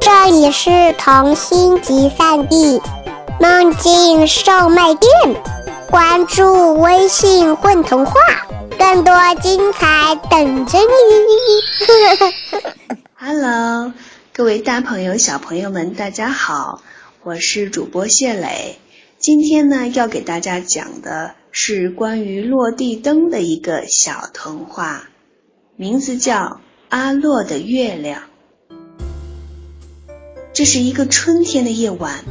这里是童心集散地，梦境售卖店。关注微信“混童话”，更多精彩等着你。Hello，各位大朋友、小朋友们，大家好，我是主播谢磊。今天呢，要给大家讲的是关于落地灯的一个小童话，名字叫《阿洛的月亮》。这是一个春天的夜晚，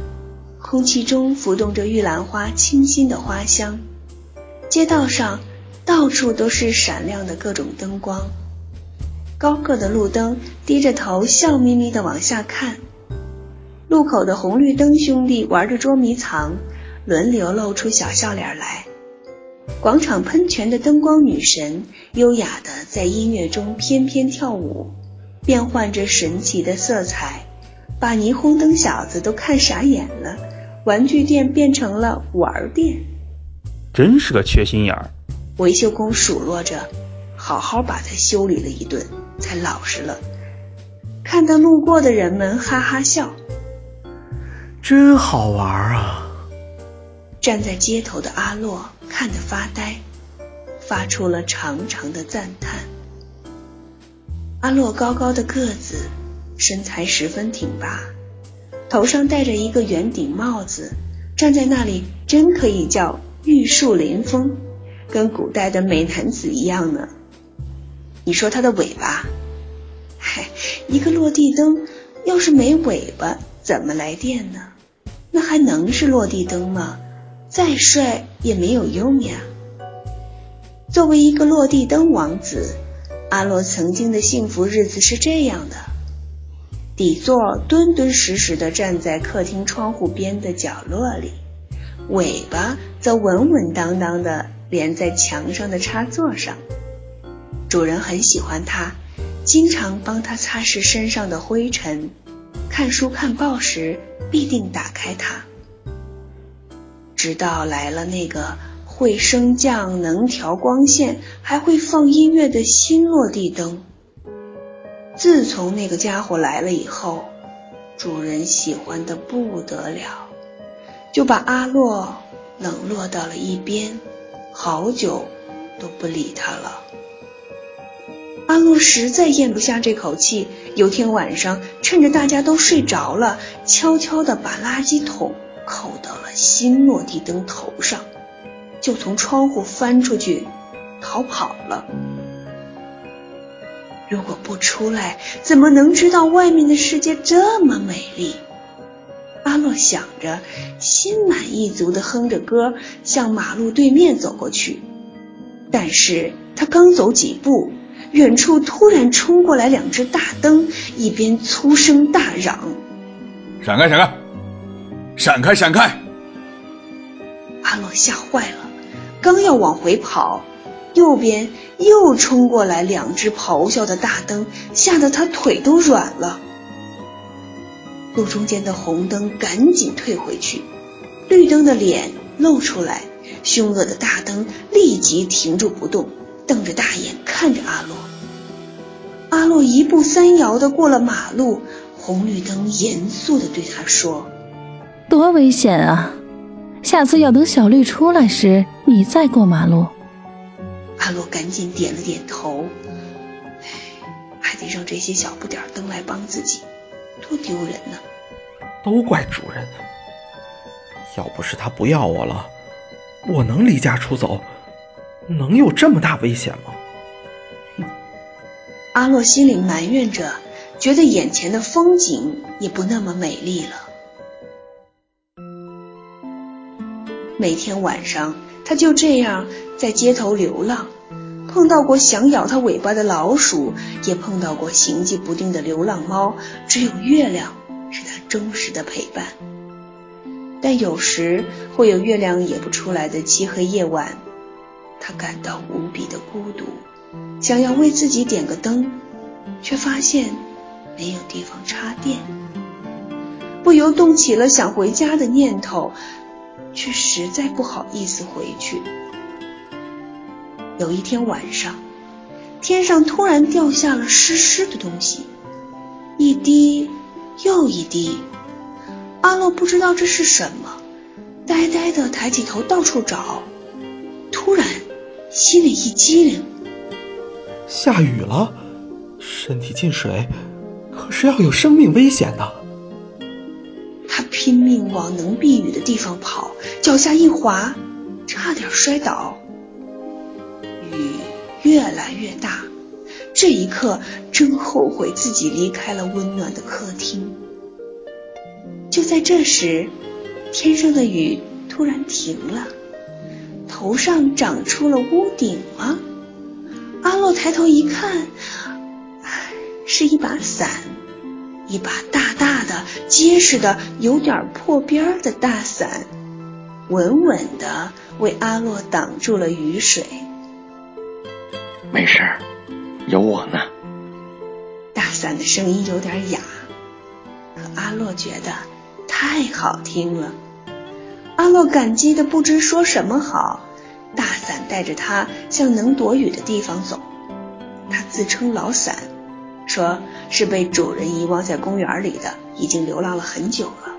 空气中浮动着玉兰花清新的花香，街道上到处都是闪亮的各种灯光。高个的路灯低着头，笑眯眯地往下看。路口的红绿灯兄弟玩着捉迷藏，轮流露出小笑脸来。广场喷泉的灯光女神优雅地在音乐中翩翩跳舞，变换着神奇的色彩。把霓虹灯小子都看傻眼了，玩具店变成了玩店，真是个缺心眼儿。维修工数落着，好好把它修理了一顿，才老实了。看到路过的人们哈哈笑，真好玩啊！站在街头的阿洛看得发呆，发出了长长的赞叹。阿洛高高的个子。身材十分挺拔，头上戴着一个圆顶帽子，站在那里真可以叫玉树临风，跟古代的美男子一样呢。你说他的尾巴？嗨，一个落地灯要是没尾巴，怎么来电呢？那还能是落地灯吗？再帅也没有用呀。作为一个落地灯王子，阿洛曾经的幸福日子是这样的。底座敦敦实实地站在客厅窗户边的角落里，尾巴则稳稳当当地连在墙上的插座上。主人很喜欢它，经常帮它擦拭身上的灰尘。看书看报时必定打开它，直到来了那个会升降、能调光线、还会放音乐的新落地灯。自从那个家伙来了以后，主人喜欢的不得了，就把阿洛冷落到了一边，好久都不理他了。阿洛实在咽不下这口气，有天晚上趁着大家都睡着了，悄悄地把垃圾桶扣到了新落地灯头上，就从窗户翻出去逃跑了。如果不出来，怎么能知道外面的世界这么美丽？阿洛想着，心满意足地哼着歌，向马路对面走过去。但是他刚走几步，远处突然冲过来两只大灯，一边粗声大嚷：“闪开，闪开，闪开，闪开！”阿洛吓坏了，刚要往回跑。右边又冲过来两只咆哮的大灯，吓得他腿都软了。路中间的红灯赶紧退回去，绿灯的脸露出来，凶恶的大灯立即停住不动，瞪着大眼看着阿洛。阿洛一步三摇的过了马路，红绿灯严肃的对他说：“多危险啊！下次要等小绿出来时，你再过马路。”阿洛赶紧点了点头，唉，还得让这些小不点灯来帮自己，多丢人呢！都怪主人，要不是他不要我了，我能离家出走？能有这么大危险吗？哼！阿洛心里埋怨着，觉得眼前的风景也不那么美丽了。每天晚上，他就这样在街头流浪。碰到过想咬他尾巴的老鼠，也碰到过行迹不定的流浪猫，只有月亮是他忠实的陪伴。但有时会有月亮也不出来的漆黑夜晚，他感到无比的孤独，想要为自己点个灯，却发现没有地方插电，不由动起了想回家的念头，却实在不好意思回去。有一天晚上，天上突然掉下了湿湿的东西，一滴又一滴。阿洛不知道这是什么，呆呆的抬起头到处找。突然，心里一激灵，下雨了，身体进水，可是要有生命危险的。他拼命往能避雨的地方跑，脚下一滑，差点摔倒。越来越大，这一刻真后悔自己离开了温暖的客厅。就在这时，天上的雨突然停了，头上长出了屋顶吗。阿洛抬头一看，是一把伞，一把大大的、结实的、有点破边的大伞，稳稳的为阿洛挡住了雨水。没事儿，有我呢。大伞的声音有点哑，可阿洛觉得太好听了。阿洛感激的不知说什么好。大伞带着他向能躲雨的地方走。他自称老伞，说是被主人遗忘在公园里的，已经流浪了很久了。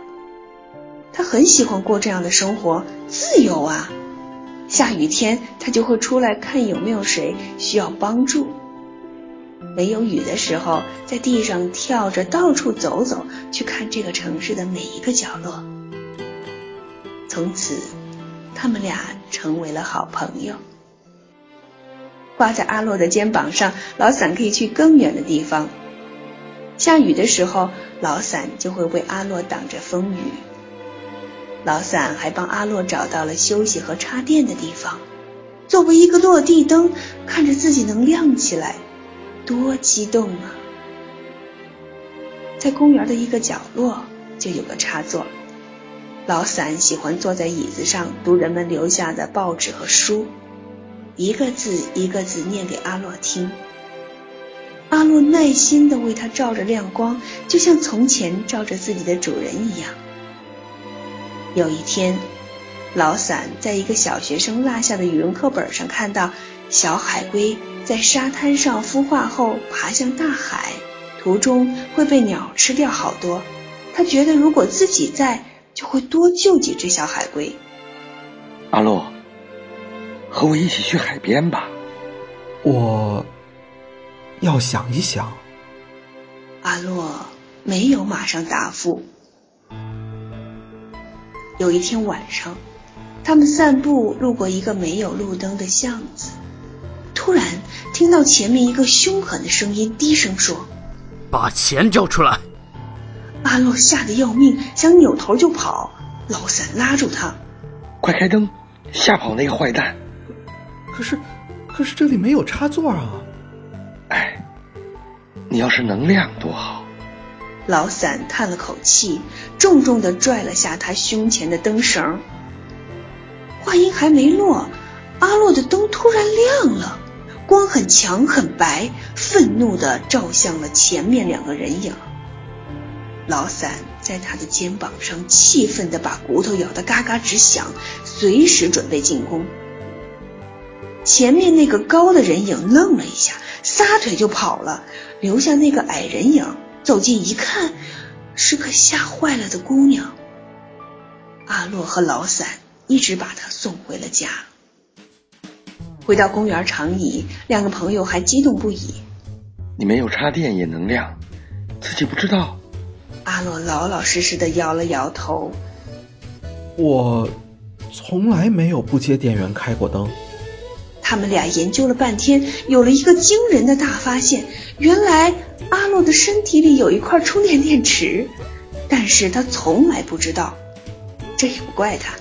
他很喜欢过这样的生活，自由啊。下雨天，他就会出来看有没有谁需要帮助。没有雨的时候，在地上跳着到处走走，去看这个城市的每一个角落。从此，他们俩成为了好朋友。挂在阿洛的肩膀上，老伞可以去更远的地方。下雨的时候，老伞就会为阿洛挡着风雨。老伞还帮阿洛找到了休息和插电的地方。作为一个落地灯，看着自己能亮起来，多激动啊！在公园的一个角落就有个插座。老伞喜欢坐在椅子上读人们留下的报纸和书，一个字一个字念给阿洛听。阿洛耐心地为他照着亮光，就像从前照着自己的主人一样。有一天，老伞在一个小学生落下的语文课本上看到小海龟在沙滩上孵化后爬向大海，途中会被鸟吃掉好多。他觉得如果自己在，就会多救几只小海龟。阿洛，和我一起去海边吧。我要想一想。阿洛没有马上答复。有一天晚上，他们散步路过一个没有路灯的巷子，突然听到前面一个凶狠的声音低声说：“把钱交出来！”阿洛吓得要命，想扭头就跑，老三拉住他：“快开灯，吓跑那个坏蛋！”可是，可是这里没有插座啊！哎，你要是能亮多好！老伞叹了口气，重重的拽了下他胸前的灯绳。话音还没落，阿洛的灯突然亮了，光很强很白，愤怒的照向了前面两个人影。老伞在他的肩膀上气愤的把骨头咬得嘎嘎直响，随时准备进攻。前面那个高的人影愣了一下，撒腿就跑了，留下那个矮人影。走近一看，是个吓坏了的姑娘。阿洛和老伞一直把她送回了家。回到公园长椅，两个朋友还激动不已。你没有插电也能亮，自己不知道？阿洛老老实实的摇了摇头。我从来没有不接电源开过灯。他们俩研究了半天，有了一个惊人的大发现。原来阿洛的身体里有一块充电电池，但是他从来不知道。这也不怪他，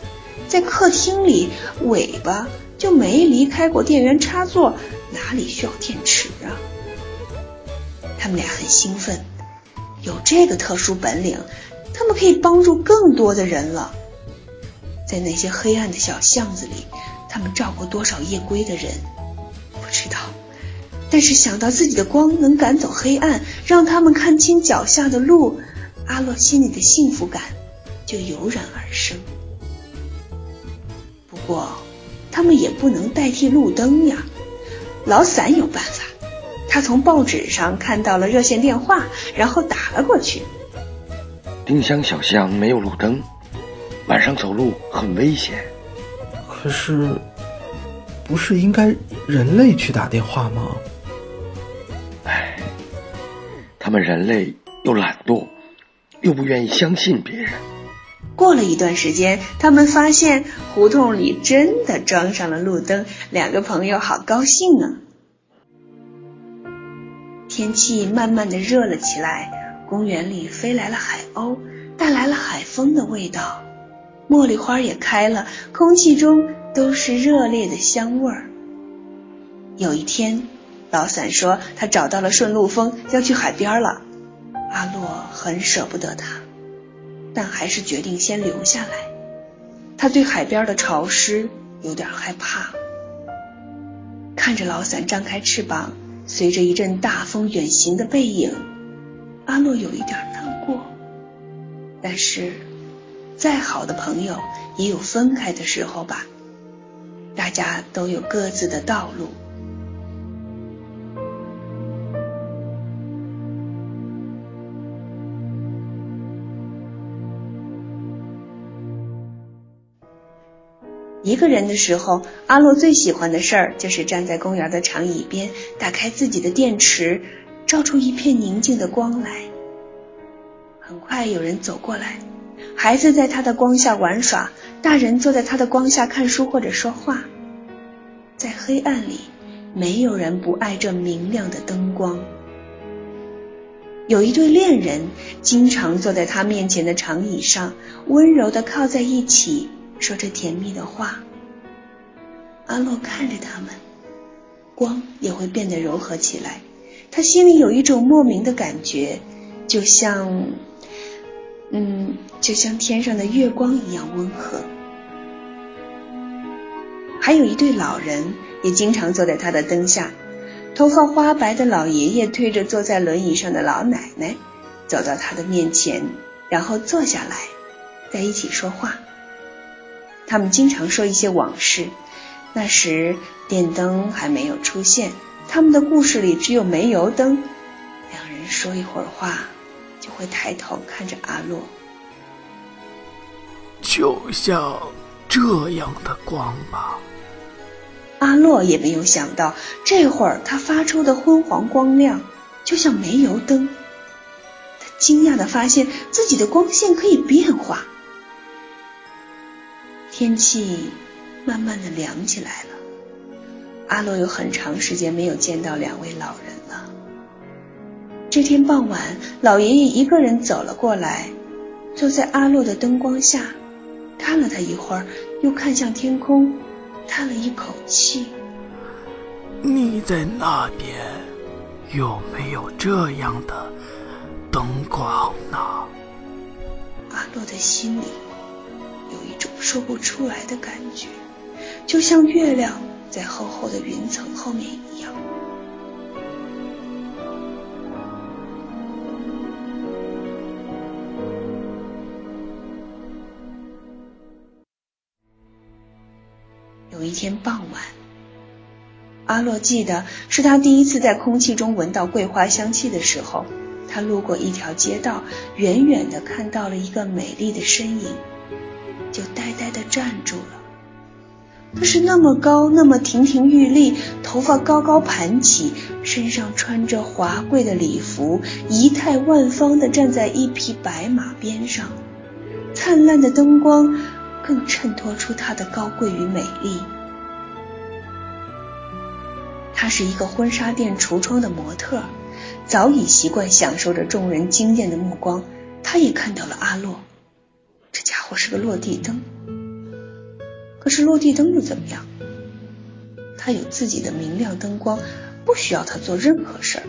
在客厅里尾巴就没离开过电源插座，哪里需要电池啊？他们俩很兴奋，有这个特殊本领，他们可以帮助更多的人了。在那些黑暗的小巷子里。他们照过多少夜归的人，不知道。但是想到自己的光能赶走黑暗，让他们看清脚下的路，阿洛心里的幸福感就油然而生。不过，他们也不能代替路灯呀。老伞有办法，他从报纸上看到了热线电话，然后打了过去。丁香小巷没有路灯，晚上走路很危险。可是，不是应该人类去打电话吗？唉，他们人类又懒惰，又不愿意相信别人。过了一段时间，他们发现胡同里真的装上了路灯，两个朋友好高兴啊！天气慢慢的热了起来，公园里飞来了海鸥，带来了海风的味道，茉莉花也开了，空气中都是热烈的香味儿。有一天，老伞说他找到了顺路风，要去海边了。阿洛很舍不得他。但还是决定先留下来。他对海边的潮湿有点害怕。看着老伞张开翅膀，随着一阵大风远行的背影，阿洛有一点难过。但是，再好的朋友也有分开的时候吧。大家都有各自的道路。一个人的时候，阿洛最喜欢的事儿就是站在公园的长椅边，打开自己的电池，照出一片宁静的光来。很快有人走过来，孩子在他的光下玩耍，大人坐在他的光下看书或者说话。在黑暗里，没有人不爱这明亮的灯光。有一对恋人经常坐在他面前的长椅上，温柔的靠在一起。说着甜蜜的话，阿洛看着他们，光也会变得柔和起来。他心里有一种莫名的感觉，就像，嗯，就像天上的月光一样温和。还有一对老人也经常坐在他的灯下，头发花白的老爷爷推着坐在轮椅上的老奶奶，走到他的面前，然后坐下来，在一起说话。他们经常说一些往事，那时电灯还没有出现，他们的故事里只有煤油灯。两人说一会儿话，就会抬头看着阿洛，就像这样的光芒。阿洛也没有想到，这会儿他发出的昏黄光亮，就像煤油灯。他惊讶的发现自己的光线可以变化。天气慢慢的凉起来了，阿洛有很长时间没有见到两位老人了。这天傍晚，老爷爷一个人走了过来，坐在阿洛的灯光下，看了他一会儿，又看向天空，叹了一口气：“你在那边有没有这样的灯光呢？”阿洛的心里。有一种说不出来的感觉，就像月亮在厚厚的云层后面一样。天傍晚，阿洛记得是他第一次在空气中闻到桂花香气的时候，他路过一条街道，远远的看到了一个美丽的身影。就呆呆的站住了。他是那么高，那么亭亭玉立，头发高高盘起，身上穿着华贵的礼服，仪态万方的站在一匹白马边上。灿烂的灯光更衬托出他的高贵与美丽。他是一个婚纱店橱窗的模特，早已习惯享受着众人惊艳的目光。他也看到了阿洛。这家伙是个落地灯，可是落地灯又怎么样？他有自己的明亮灯光，不需要他做任何事儿。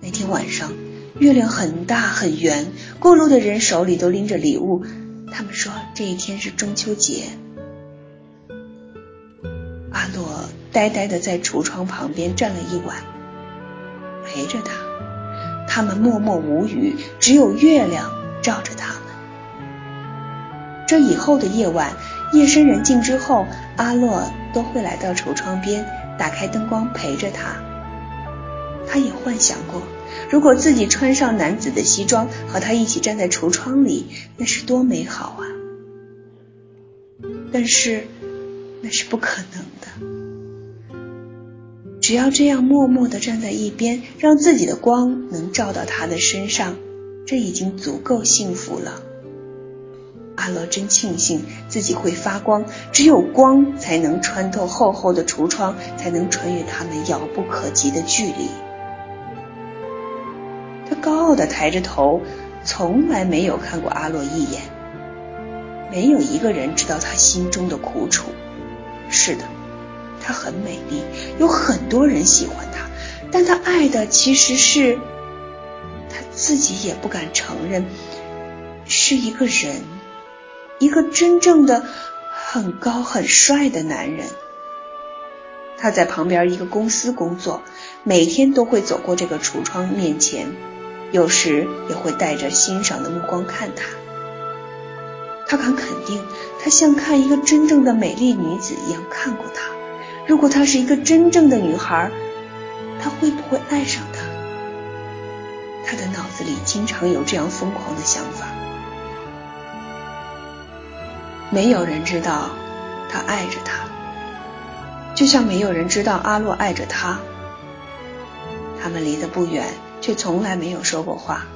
那天晚上，月亮很大很圆，过路的人手里都拎着礼物。他们说这一天是中秋节。阿洛呆呆的在橱窗旁边站了一晚，陪着他。他们默默无语，只有月亮照着他们。这以后的夜晚，夜深人静之后，阿洛都会来到橱窗边，打开灯光陪着他。他也幻想过，如果自己穿上男子的西装，和他一起站在橱窗里，那是多美好啊！但是那是不可能。只要这样默默地站在一边，让自己的光能照到他的身上，这已经足够幸福了。阿洛真庆幸自己会发光，只有光才能穿透厚厚的橱窗，才能穿越他们遥不可及的距离。他高傲地抬着头，从来没有看过阿洛一眼。没有一个人知道他心中的苦楚。是的，她很美丽，有很多人喜欢她，但她爱的其实是她自己也不敢承认，是一个人，一个真正的很高很帅的男人。他在旁边一个公司工作，每天都会走过这个橱窗面前，有时也会带着欣赏的目光看他。他敢肯定，他像看一个真正的美丽女子一样看过她。如果她是一个真正的女孩，他会不会爱上她？他的脑子里经常有这样疯狂的想法。没有人知道他爱着她，就像没有人知道阿洛爱着他。他们离得不远，却从来没有说过话。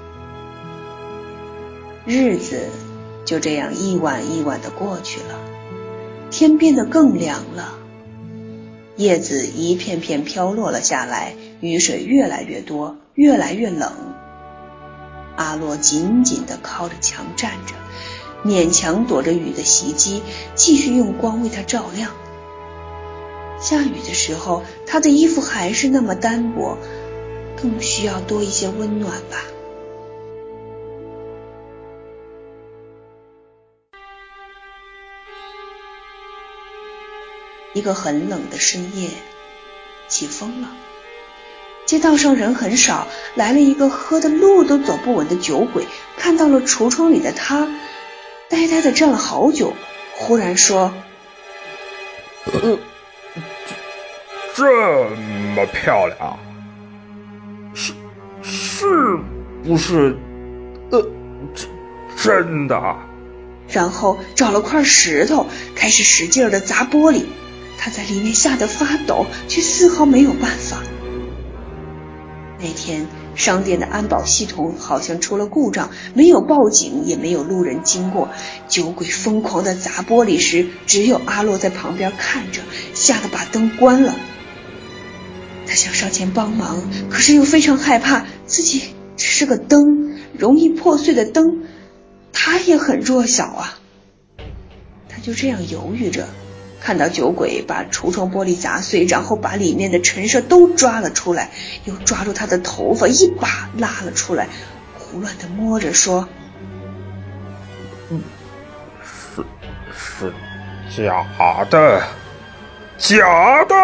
日子。就这样一晚一晚的过去了，天变得更凉了，叶子一片片飘落了下来，雨水越来越多，越来越冷。阿洛紧紧地靠着墙站着，勉强躲着雨的袭击，继续用光为他照亮。下雨的时候，他的衣服还是那么单薄，更需要多一些温暖吧。一个很冷的深夜，起风了。街道上人很少，来了一个喝的路都走不稳的酒鬼，看到了橱窗里的他，呆呆的站了好久，忽然说：“呃，这么漂亮，是是不是？呃，真真的？”然后找了块石头，开始使劲的砸玻璃。他在里面吓得发抖，却丝毫没有办法。那天商店的安保系统好像出了故障，没有报警，也没有路人经过。酒鬼疯狂的砸玻璃时，只有阿洛在旁边看着，吓得把灯关了。他想上前帮忙，可是又非常害怕，自己只是个灯，容易破碎的灯，他也很弱小啊。他就这样犹豫着。看到酒鬼把橱窗玻璃砸碎，然后把里面的陈设都抓了出来，又抓住他的头发一把拉了出来，胡乱的摸着说：“嗯，是是假的，假的。”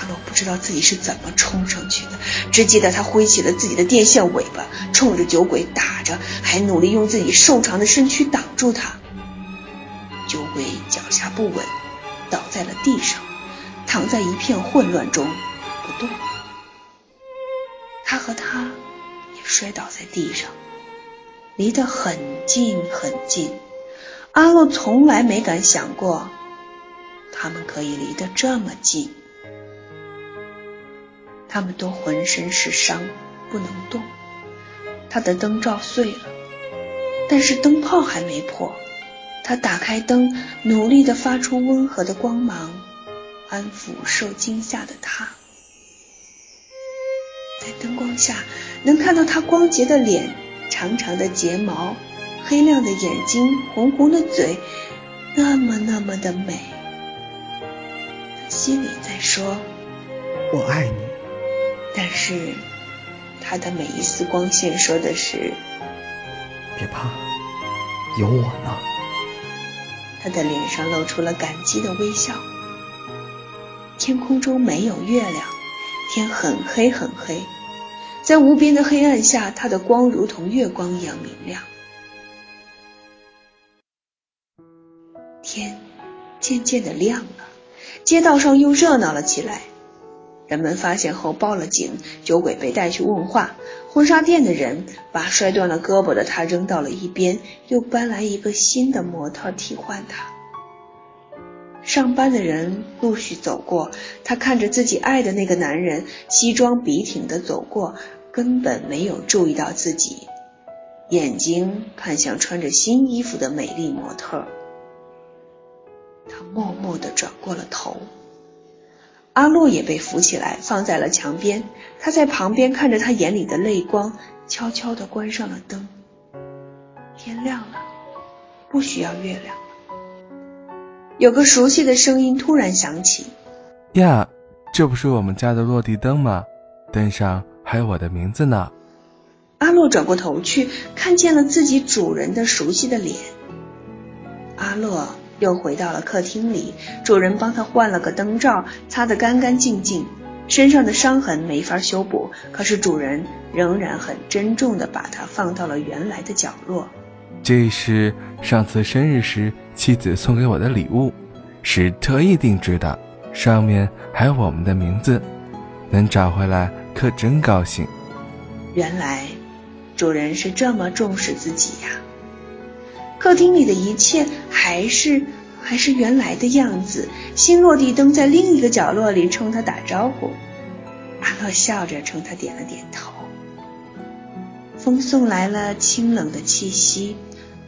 阿洛不知道自己是怎么冲上去的，只记得他挥起了自己的电线尾巴，冲着酒鬼打着，还努力用自己瘦长的身躯挡住他。酒鬼脚下不稳，倒在了地上，躺在一片混乱中不动。他和他也摔倒在地上，离得很近很近。阿洛从来没敢想过，他们可以离得这么近。他们都浑身是伤，不能动。他的灯罩碎了，但是灯泡还没破。他打开灯，努力的发出温和的光芒，安抚受惊吓的他。在灯光下，能看到他光洁的脸、长长的睫毛、黑亮的眼睛、红红的嘴，那么那么的美。他心里在说：“我爱你。”但是他的每一丝光线说的是：“别怕，有我呢。”他的脸上露出了感激的微笑。天空中没有月亮，天很黑很黑，在无边的黑暗下，他的光如同月光一样明亮。天渐渐的亮了，街道上又热闹了起来。人们发现后报了警，酒鬼被带去问话。婚纱店的人把摔断了胳膊的他扔到了一边，又搬来一个新的模特替换他。上班的人陆续走过，他看着自己爱的那个男人西装笔挺的走过，根本没有注意到自己，眼睛看向穿着新衣服的美丽模特。他默默地转过了头。阿洛也被扶起来，放在了墙边。他在旁边看着他眼里的泪光，悄悄地关上了灯。天亮了，不需要月亮了。有个熟悉的声音突然响起：“呀，这不是我们家的落地灯吗？灯上还有我的名字呢。”阿洛转过头去，看见了自己主人的熟悉的脸。阿洛。又回到了客厅里，主人帮他换了个灯罩，擦得干干净净。身上的伤痕没法修补，可是主人仍然很珍重地把它放到了原来的角落。这是上次生日时妻子送给我的礼物，是特意定制的，上面还有我们的名字。能找回来可真高兴。原来，主人是这么重视自己呀。客厅里的一切还是还是原来的样子。新落地灯在另一个角落里冲他打招呼，阿洛笑着冲他点了点头。风送来了清冷的气息，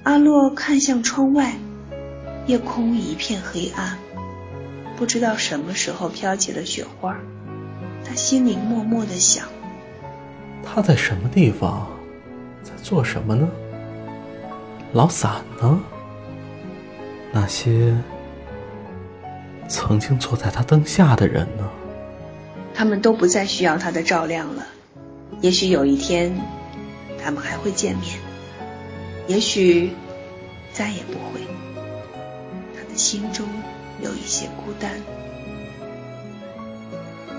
阿洛看向窗外，夜空一片黑暗，不知道什么时候飘起了雪花。他心里默默的想：他在什么地方，在做什么呢？老散呢？那些曾经坐在他灯下的人呢？他们都不再需要他的照亮了。也许有一天，他们还会见面；也许再也不会。他的心中有一些孤单。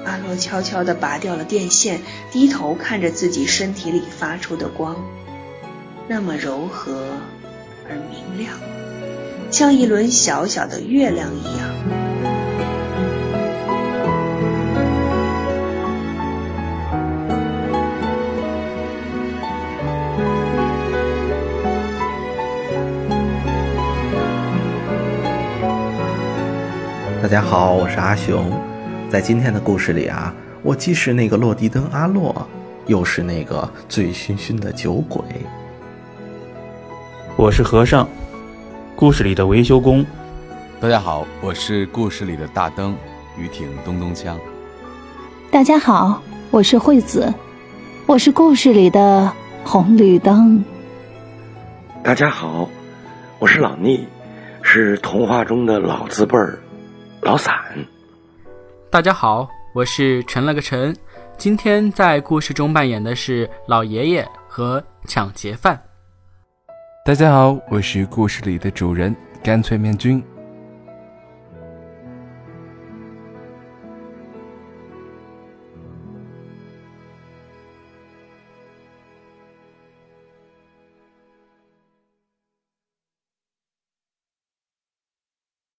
阿洛悄悄地拔掉了电线，低头看着自己身体里发出的光，那么柔和。而明亮，像一轮小小的月亮一样。大家好，我是阿雄。在今天的故事里啊，我既是那个落地灯阿洛，又是那个醉醺醺的酒鬼。我是和尚，故事里的维修工。大家好，我是故事里的大灯，雨挺咚咚锵。大家好，我是惠子，我是故事里的红绿灯。大家好，我是老聂，是童话中的老字辈儿，老散。大家好，我是陈了个陈，今天在故事中扮演的是老爷爷和抢劫犯。大家好，我是故事里的主人干脆面君。